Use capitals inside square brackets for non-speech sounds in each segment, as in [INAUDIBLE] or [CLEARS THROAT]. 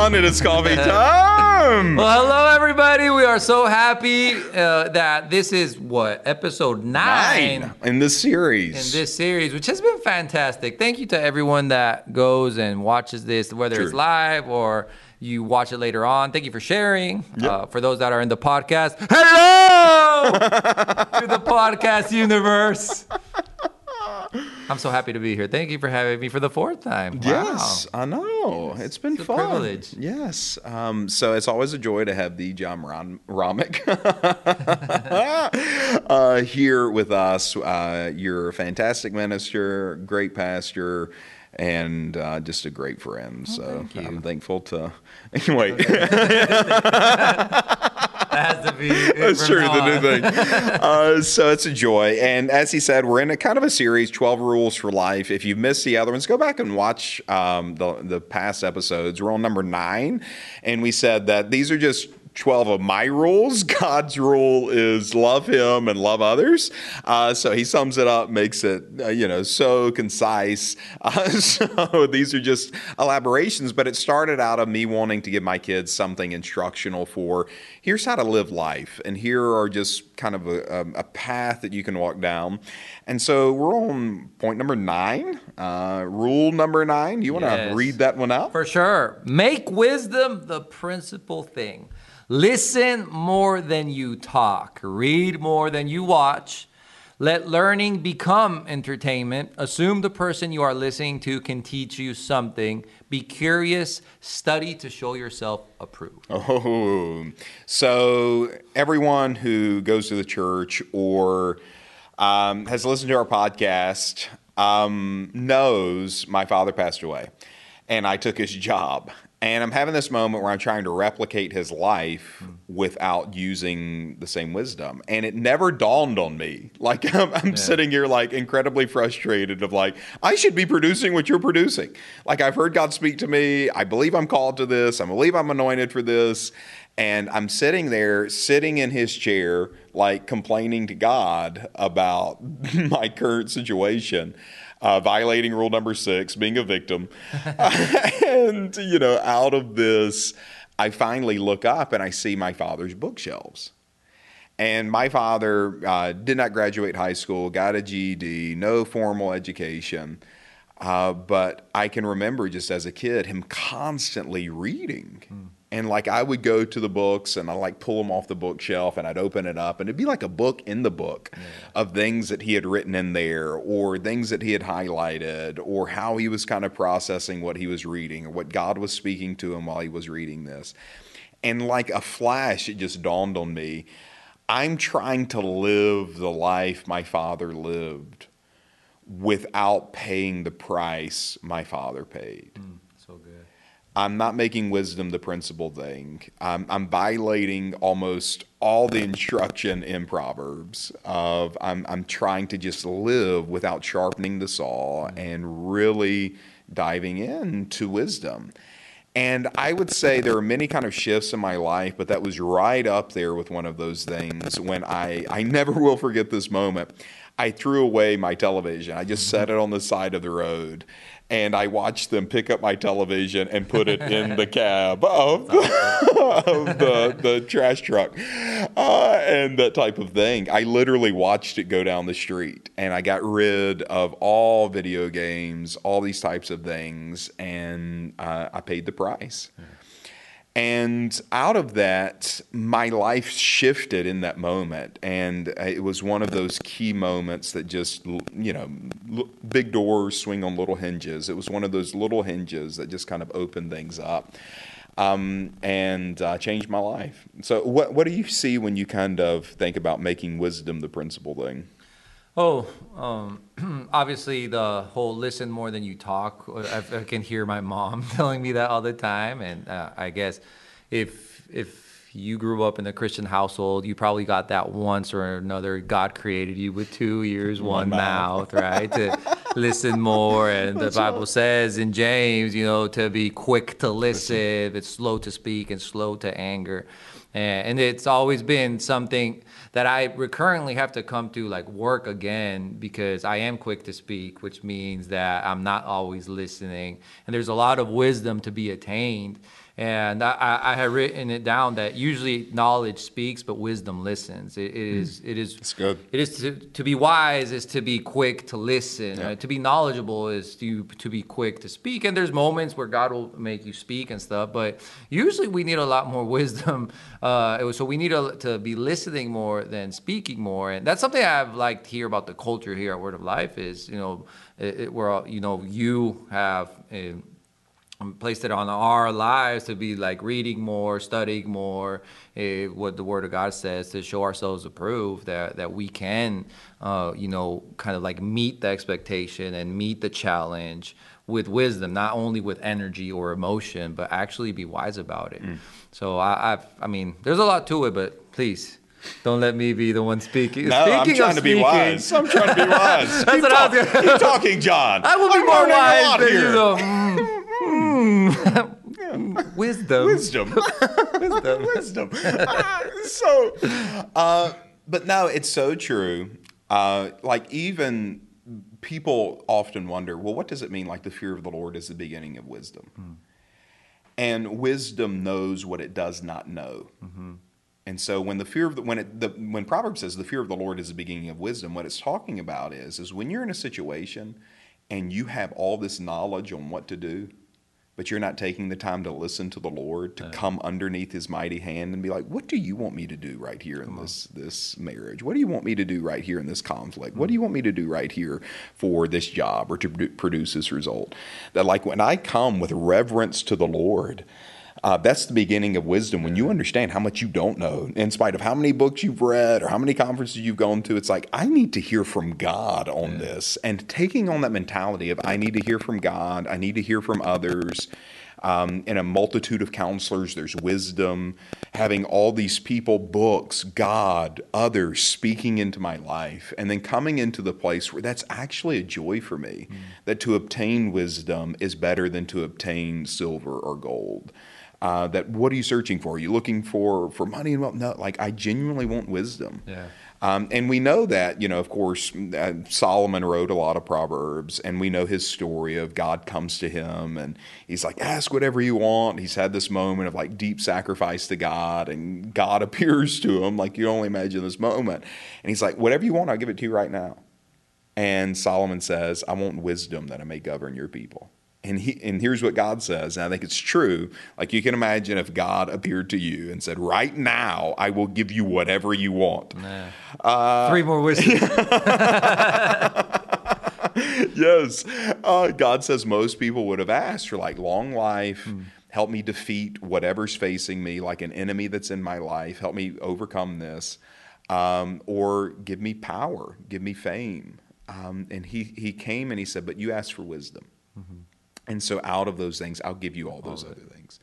on, it is coffee [LAUGHS] time. Well, hello, everybody. We are so happy uh, that this is what episode nine, Nine in this series. in this series, which has been fantastic. Thank you to everyone that goes and watches this, whether it's live or you watch it later on. Thank you for sharing. Uh, for those that are in the podcast, hello [LAUGHS] to the podcast universe. I'm so happy to be here. Thank you for having me for the fourth time. Wow. Yes, I know. It's been It's a fun. privilege. Yes. Um, so it's always a joy to have the John Ron- Romick [LAUGHS] uh, here with us. Uh, you're a fantastic minister, great pastor, and uh, just a great friend. so Oh, you. I'm thankful to. [LAUGHS] Anyway, [LAUGHS] [LAUGHS] has to be. That's true, the new thing. [LAUGHS] Uh, so it's a joy. And as he said, we're in a kind of a series, 12 Rules for Life. If you've missed the other ones, go back and watch um, the, the past episodes. We're on number nine. And we said that these are just 12 of my rules. [LAUGHS] God's rule is love him and love others. Uh, so he sums it up, makes it, uh, you know, so concise. [LAUGHS] Uh, so these are just elaborations, but it started out of me wanting to give my kids something instructional for here's how to live life. And here are just kind of a, a, path that you can walk down. And so we're on point number nine, uh, rule number nine. You want to Yes. read that one out? For sure. Make wisdom the principal thing. Listen more than you talk. Read more than you watch. Let learning become entertainment. Assume the person you are listening to can teach you something. Be curious. Study to show yourself approved. Oh, so everyone who goes to the church or um, has listened to our podcast um, knows my father passed away and I took his job. And I'm having this moment where I'm trying to replicate his life hmm. without using the same wisdom. And it never dawned on me. [LAUGHS] Like, I'm, I'm sitting here, like, incredibly frustrated of, like, I should be producing what you're producing. Like, I've heard God speak to me. I believe I'm called to this. I believe I'm anointed for this. And I'm sitting there, sitting in his chair, like, complaining to God about [LAUGHS] my current situation. Uh, violating rule number six, being a victim. [LAUGHS] [LAUGHS] and, you know, out of this, I finally look up and I see my father's bookshelves. And my father uh, did not graduate high school, got a GED, no formal education. Uh, but I can remember just as a kid him constantly reading. And like I would go to the books and I like pull them off the bookshelf and I'd open it up and it'd be like a book in the book of things that he had written in there or things that he had highlighted or how he was kind of processing what he was reading or what God was speaking to him while he was reading this. And like a flash, it just dawned on me I'm trying to live the life my father lived without paying the price my father paid. Mm, so good. I'm not making wisdom the principal thing. I'm, I'm violating almost all the instruction in Proverbs of I'm, I'm trying to just live without sharpening the saw and really diving into wisdom. And I would say there are many kind of shifts in my life, but that was right up there with one of those things when I, I never [LAUGHS] will forget this moment. I threw away my television. I just set it on the side of the road. And I watched them pick up my television and put it in the [LAUGHS] cab of, [LAUGHS] of the, the trash truck uh, and that type of thing. I literally watched it go down the street and I got rid of all video games, all these types of things, and uh, I paid the price. And out of that, my life shifted in that moment. And it was one of those key moments that just, you know, big doors swing on little hinges. It was one of those little hinges that just kind of opened things up um, and uh, changed my life. So, what, what do you see when you kind of think about making wisdom the principal thing? Oh, um, [CLEARS THROAT] obviously the whole listen more than you talk. I, I can hear my mom [LAUGHS] telling me that all the time, and uh, I guess if if you grew up in a Christian household, you probably got that once or another. God created you with two ears, one, mouth, right? To [LAUGHS] listen more, and the Bible says in James, you know, to be quick to listen, it's slow to speak and slow to anger. And, it's always been something that I recurrently have to come to like work again because I am quick to speak, which means that I'm not always listening. And there's a lot of wisdom to be attained. And I, I, had written it down that usually knowledge speaks, but wisdom listens. It, it is. It is. That's good. It is to, to be wise is to be quick to listen. Yeah. Uh, to be knowledgeable is to to be quick to speak. And there's moments where God will make you speak and stuff, but usually we need a lot more [LAUGHS] wisdom. Uh, so we need to, to be listening more than speaking more. And that's something I've liked here about the culture here at Word of Life is you know it, it, where you know you have. A, placed it on our lives to be like reading more, studying more, eh, what the Word of God says to show ourselves approved that that we can, uh, you know, kind of like meet the expectation and meet the challenge with wisdom, not only with energy or emotion, but actually be wise about it. So I, I've, I mean, there's a lot to it, but please. Don't let me be the one speaking. No, I'm trying to be speaking- wise. I'm trying to be wise. [LAUGHS] keep, what I was talk- keep [LAUGHS] talking, John. I will be I'm more wise than here. you. [LAUGHS] Mm, mm. [LAUGHS] Wisdom. Wisdom. [LAUGHS] Wisdom. wisdom. Ah, so, uh, but no, it's so true. Uh, like even people often wonder, well, what does it mean? Like the fear of the Lord is the beginning of wisdom, and wisdom knows what it does not know. And so when the fear of the when it the when Proverbs says the fear of the Lord is the beginning of wisdom, what it's talking about is is when you're in a situation and you have all this knowledge on what to do, but you're not taking the time to listen to the Lord, to come underneath his mighty hand and be like, what do you want me to do right here in this this marriage? What do you want me to do right here in this conflict? What do hmm. you want me to do right here for this job or to produce this result? That like when I come with reverence to the Lord, uh, that's the beginning of wisdom. When you understand how much you don't know, in spite of how many books you've read or how many conferences you've gone to, it's like, I need to hear from God on this. And taking on that mentality of, I need to hear from God, I need to hear from others. Um, in a multitude of counselors, there's wisdom. Having all these people, books, God, others speaking into my life, and then coming into the place where that's actually a joy for me. That to obtain wisdom is better than to obtain silver or gold. Uh, that what are you searching for? Are you looking for for money and wealth? No, like I genuinely want wisdom. Yeah. Um, and we know that, you know, of course, uh, Solomon wrote a lot of Proverbs, and we know his story of God comes to him and he's like, ask whatever you want. He's had this moment of like deep sacrifice to God, and God [LAUGHS] appears to him. Like, you only imagine this moment. And he's like, whatever you want, I'll give it to you right now. And Solomon says, I want wisdom that I may govern your people. And he and here's what God says, and I think it's true. Like you can imagine if God appeared to you and said, Right now I will give you whatever you want. Nah. Three more wisdom. [LAUGHS] yes. Uh, God says most people would have asked for like long life, help me defeat whatever's facing me, like an enemy that's in my life, help me overcome this, um, or give me power, give me fame. Um, and he, he came and he said, But you asked for wisdom. And so out of those things, I'll give you all those other things.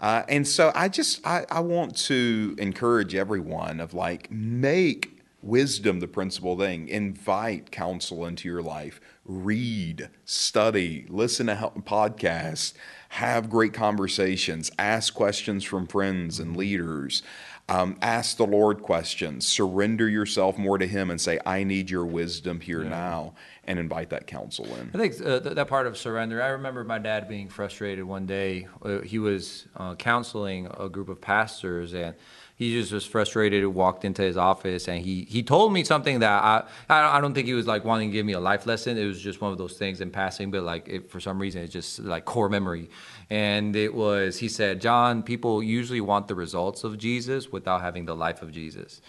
Uh, and so I just I, I want to encourage everyone of like make wisdom the principal thing. Invite counsel into your life. Read, study, listen to help- podcasts, have great conversations, ask questions from friends and leaders. Um, ask the Lord questions. Surrender yourself more to Him and say, "I need Your wisdom here now," and invite that counsel in. I think uh, th- that part of surrender. I remember my dad being frustrated one day. Uh, he was uh, counseling a group of pastors, and he just was frustrated. He walked into his office, and he he told me something that I I I don't think he was like wanting to give me a life lesson. It was just one of those things in passing, but like it, for some reason, it's just like core memory. And it was he said, John, people usually want the results of Jesus without having the life of Jesus.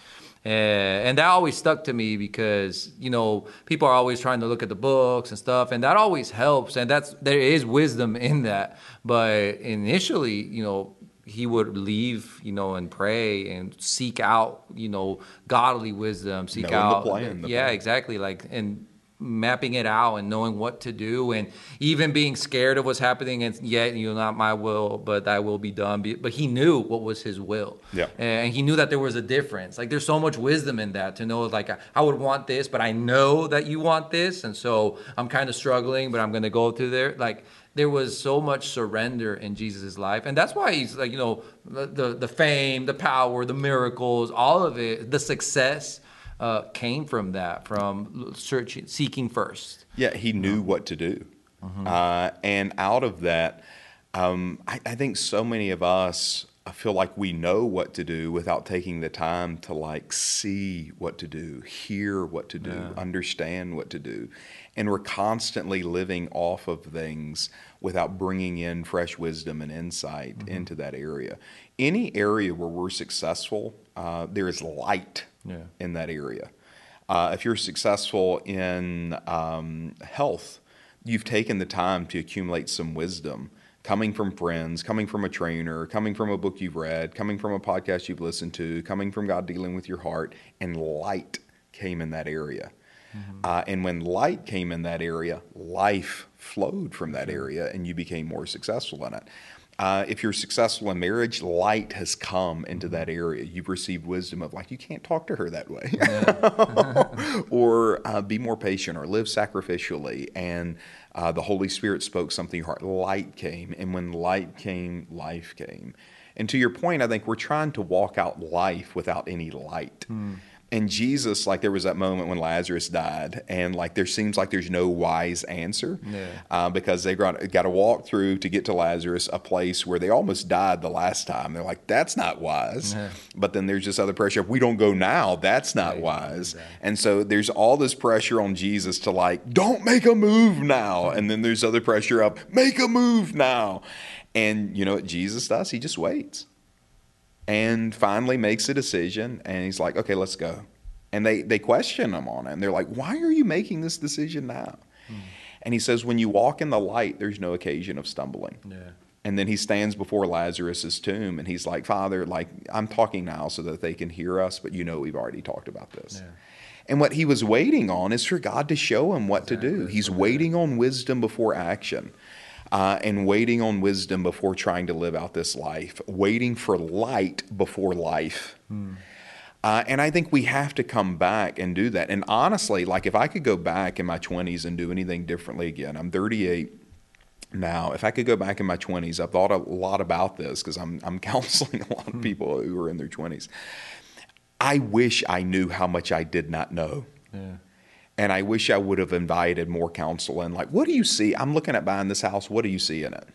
And, and that always stuck to me because you know people are always trying to look at the books and stuff, and that always helps. And that's there is wisdom in that. But initially, you know, he would leave, you know, and pray and seek out, you know, godly wisdom, seek Knowing the out, plan, yeah, plan. exactly, like and mapping it out and knowing what to do and even being scared of what's happening and yet you know not my will but thy will be done. But he knew what was his will. Yeah. and he knew that there was a difference. Like there's so much wisdom in that to know like I- would want this but i know that you want this and so i'm kind of struggling but i'm going to go through there. Like there was so much surrender in jesus' life. And that's why he's like you know the, the fame the power the miracles all of it the success uh, came from that from searching seeking first Yeah, he knew what to do. Uh, and out of that, Um, I, I think so many of us I feel like we know what to do without taking the time to like see what to do, hear what to do, Yeah. understand what to do. And we're constantly living off of things without bringing in fresh wisdom and insight Mm-hmm. into that area. Any area where we're successful, uh, there is light Yeah. in that area. Uh, if you're successful in um, health, you've taken the time to accumulate some wisdom coming from friends, coming from a trainer, coming from a book you've read, coming from a podcast you've listened to, coming from God dealing with your heart, and light came in that area. Uh, and when light came in that area, life flowed from that area, and you became more successful in it. Uh, if you're successful in marriage, light has come into that area. You've received wisdom of like you can't talk to her that way, [LAUGHS] or uh, be more patient, or live sacrificially. And uh, the Holy Spirit spoke something in your heart. Light came, and when light came, life came. And to your point, I think we're trying to walk out life without any light. And Jesus, like there was that moment when Lazarus died, and like there seems like there's no wise answer Yeah. uh, because they got, got to walk through to get to Lazarus, a place where they almost died the last time. They're like, that's not wise. Yeah. But then there's this other pressure. If we don't go now, that's not Right, wise. exactly. And so there's all this pressure on Jesus to like, don't make a move now. And then there's other pressure of, make a move now. And you know what Jesus does? He just waits and finally makes a decision and he's like okay let's go. And they they question him on it and they're like why are you making this decision now? Hmm. And he says when you walk in the light there's no occasion of stumbling. Yeah. and then he stands before lazarus's tomb and he's like father like i'm talking now so that they can hear us but you know we've already talked about this. Yeah. and what he was waiting on is for god to show him what to do. Exactly. he's waiting on wisdom before action uh, and waiting on wisdom before trying to live out this life, waiting for light before life. Uh, and I think we have to come back and do that. And honestly, like if I could go back in my 20s and do anything differently again, I'm 38 now. If I could go back in my 20s, I've thought a lot about this because I'm, I'm [LAUGHS] counseling a lot of people who are in their 20s. I wish I knew how much I did not know. Yeah. And I wish I would have invited more counsel in. Like, what do you see? I'm looking at buying this house. What do you see in it?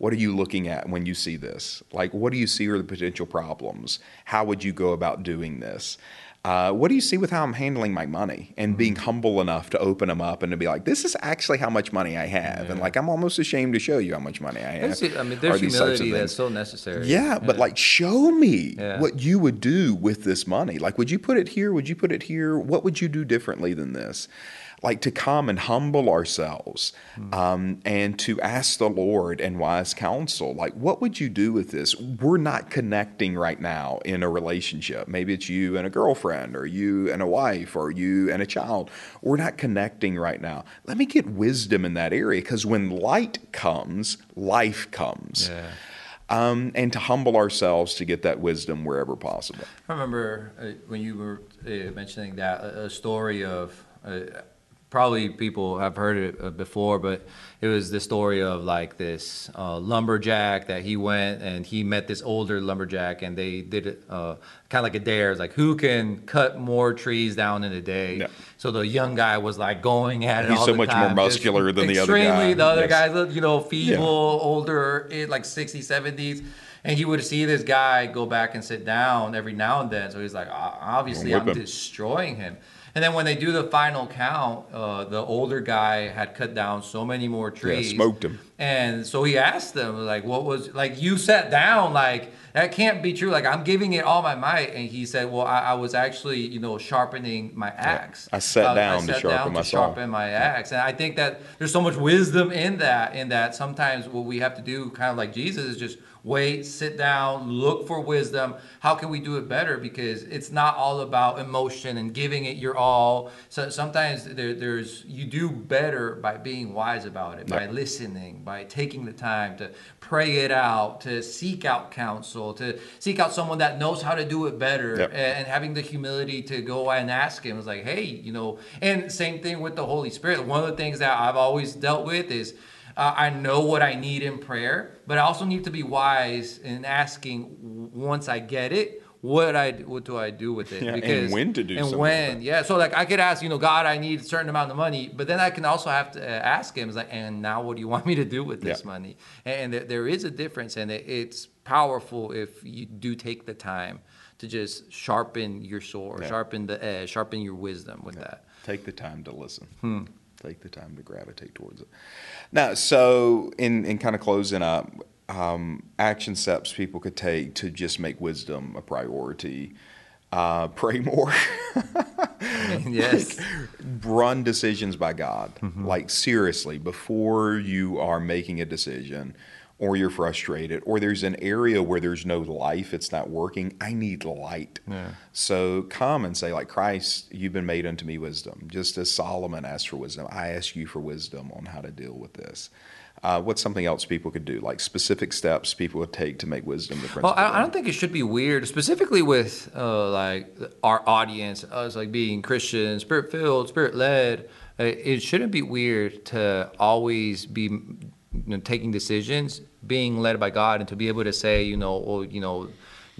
What are you looking at when you see this? Like, what do you see are the potential problems? How would you go about doing this? Uh, what do you see with how I'm handling my money and being humble enough to open them up and to be like, this is actually how much money I have. And like, I'm almost ashamed to show you how much money I have. There's, I mean, there's these types of humility that's so necessary. Yeah, but like show me Yeah. what you would do with this money. Like would you put it here? Would you put it here? What would you do differently than this? Like to come and humble ourselves um, and to ask the Lord and wise counsel, like, what would you do with this? We're not connecting right now in a relationship. Maybe it's you and a girlfriend, or you and a wife, or you and a child. We're not connecting right now. Let me get wisdom in that area because when light comes, life comes Yeah. um, and to humble ourselves to get that wisdom wherever possible. I remember uh, when you were uh, mentioning that a, a story of uh, probably people have heard it uh, before, but it was the story of like this uh, lumberjack that he went and he met this older lumberjack and they did it uh, kind of like a dare. It's like who can cut more trees down in a day. Yeah. So the young guy was like going at it. He's all so the much more time, just muscular than the other guy. extremely- The other Yes. guys you know, feeble, older, eh, like 60s, 70s. And he would see this guy go back and sit down every now and then. So he's like, obviously, I'm him. destroying him. And then when they do the final count, uh, the older guy had cut down so many more trees. Yeah, smoked him. And so he asked them, like, what was, like, you sat down, like, that can't be true. Like, I'm giving it all my might. And he said, well, I, I was actually, you know, sharpening my axe. I sat Uh, down to sharpen my saw. sharpen my axe. And I think that there's so much wisdom in that, in that sometimes what we have to do, kind of like Jesus, is just wait, sit down, look for wisdom. How can we do it better? Because it's not all about emotion and giving it your all. So sometimes there, there's you do better by being wise about it, by Yep. listening, by taking the time to pray it out, to seek out counsel, to seek out someone that knows how to do it better, Yep. and, having the humility to go and ask him. It's like, hey, you know, and same thing with the Holy Spirit. One of the things that I've always dealt with is uh, I know what I need in prayer, but I also need to be wise in asking once I get it, what I what do I do with it? Yeah, and when to do and when it. yeah. So like I could ask you know God I need a certain amount of money, but then I can also have to uh, ask Him like and now what do you [LAUGHS] want me to do with this Yeah. money? And there, there is a difference, and it, it's powerful if you do take the time to just sharpen your sword, Yeah. sharpen the edge, sharpen your wisdom with that. Take the time to listen. Hmm. Take the time to gravitate towards it. Now, so in, in kind of closing up, um, action steps people could take to just make wisdom a priority. Uh, [LAUGHS] pray more. [LAUGHS] yes. Run decisions by God. Mm-hmm. Like, seriously, before you are making a decision or you're frustrated or there's an area where there's no life, it's not working, I need light. Yeah. So come and say, like, Christ, you've been made unto me wisdom. Just as Solomon asked for wisdom, I ask you for wisdom on how to deal with this. Uh, what's something else people could do, like specific steps people would take to make wisdom the principal? Well, I, I don't think it should be weird, specifically with uh, like our audience, us like being Christian, spirit filled, spirit led. Uh, it shouldn't be weird to always be you know, taking decisions, being led by God, and to be able to say, you know, well, you know,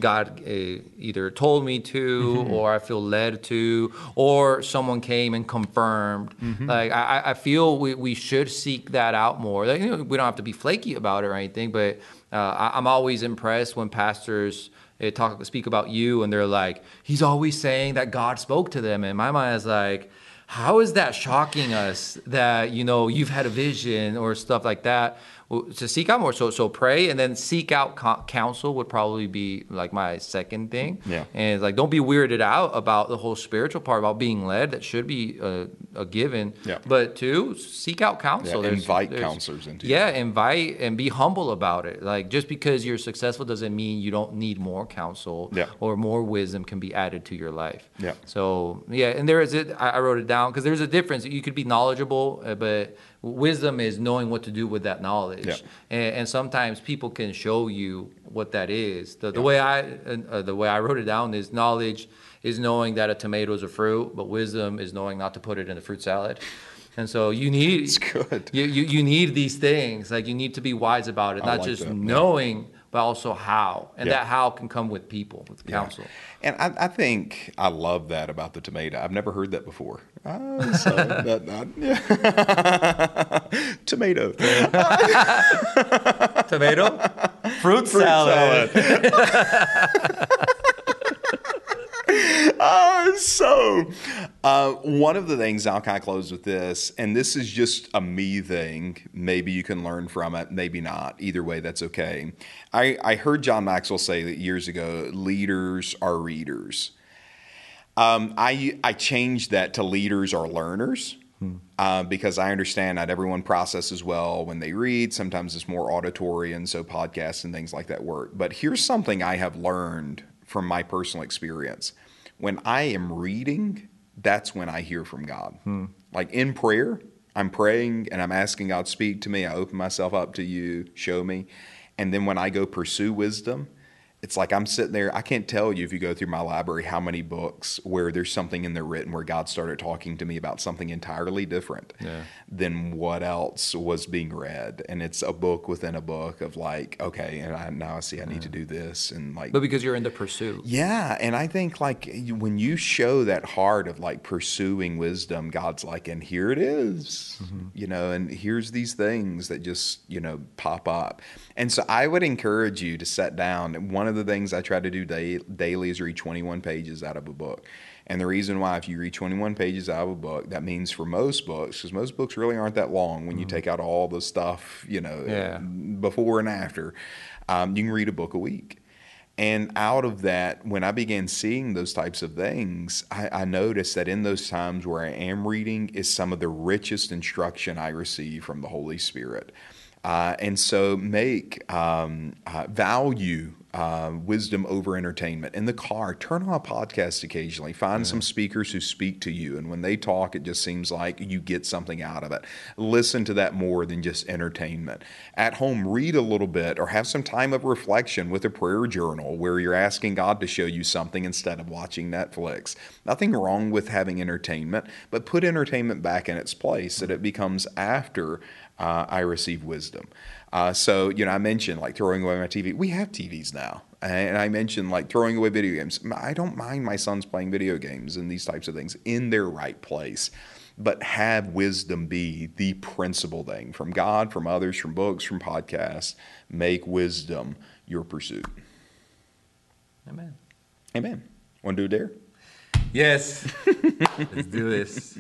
God uh, either told me to, or I feel led to, or someone came and confirmed. Like I, I- I feel we, we should seek that out more. Like, you know, we don't have to be flaky about it or anything, but uh, I, I'm always impressed when pastors uh, talk speak about you and they're like, he's always saying that God spoke to them. And my mind is like, how is that shocking us that you know you've had a vision or stuff like that? To seek out more, so so pray and then seek out co- counsel would probably be like my second thing. Yeah. and it's like don't be weirded out about the whole spiritual part about being led. That should be a, a given. Yeah. But two, seek out counsel. Yeah, There's- invite there's- counselors into Yeah, invite and be humble about it. Like just because you're successful doesn't mean you don't need more counsel Yeah. or more wisdom can be added to your life. Yeah. So yeah, and there is it. I, I wrote it down because there's a difference. You could be knowledgeable, uh, but wisdom is knowing what to do with that knowledge. Yeah. And, and sometimes people can show you what that is. The, the way I uh, the way I wrote it down is knowledge is knowing that a tomato is a fruit, but wisdom is knowing not to put it in a fruit salad. And so you need It's good. you, you, you need these things. Like you need to be wise about it, I not like just that, knowing, but also how. And Yeah. that how can come with people, with Yeah. counsel. And I, I think I love that about the tomato. I've never heard that before. Ah, so that, that- yeah. [LAUGHS] tomato. Tomato, fruit, salad. [LAUGHS] Uh, so, uh, one of the things I'll kind of close with this, and this is just a me thing. Maybe you can learn from it, maybe not. Either way, that's okay. I, I heard John Maxwell say that years ago leaders are readers. Um, I, I changed that to leaders are learners. Uh, because I understand not everyone processes well when they read. Sometimes it's more auditory, and so podcasts and things like that work. But here's something I have learned from my personal experience. When I am reading, that's when I hear from God. Hmm. Like in prayer, I'm praying and I'm asking God speak to me. I open myself up to you, show me. And then when I go pursue wisdom, it's like I'm sitting there. I can't tell you if you go through my library how many books where there's something in there written where God started talking to me about something entirely different Yeah. than what else was being read. And it's a book within a book of like, okay, and I, now I see I need to do this and like But because you're in the pursuit. yeah, and I think like when you show that heart of like pursuing wisdom, God's like, and here it is, mm-hmm. you know, and here's these things that just you know pop up. And so I would encourage you to set down. One of the things I try to do da- daily is read 21 pages out of a book. And the reason why, if you read 21 pages out of a book, that means for most books, because most books really aren't that long when you take out all the stuff, you know, Yeah. before and after, um, you can read a book a week. And out of that, when I began seeing those types of things, I, I noticed that in those times where I am reading is some of the richest instruction I receive from the Holy Spirit. Uh, and so make um, uh, value uh, wisdom over entertainment. In the car, turn on a podcast occasionally. Find some speakers who speak to you. And when they talk, it just seems like you get something out of it. Listen to that more than just entertainment. At home, read a little bit or have some time of reflection with a prayer journal where you're asking God to show you something instead of watching Netflix. Nothing wrong with having entertainment, but put entertainment back in its place so that it becomes after uh, I receive wisdom. Uh, so, you know, I mentioned like throwing away my TV. We have TVs now. And I mentioned like throwing away video games. I don't mind my sons playing video games and these types of things in their right place. But have wisdom be the principal thing from God, from others, from books, from podcasts. Make wisdom your pursuit. Amen. Amen. Want to do a dare? Yes. [LAUGHS] Let's do this.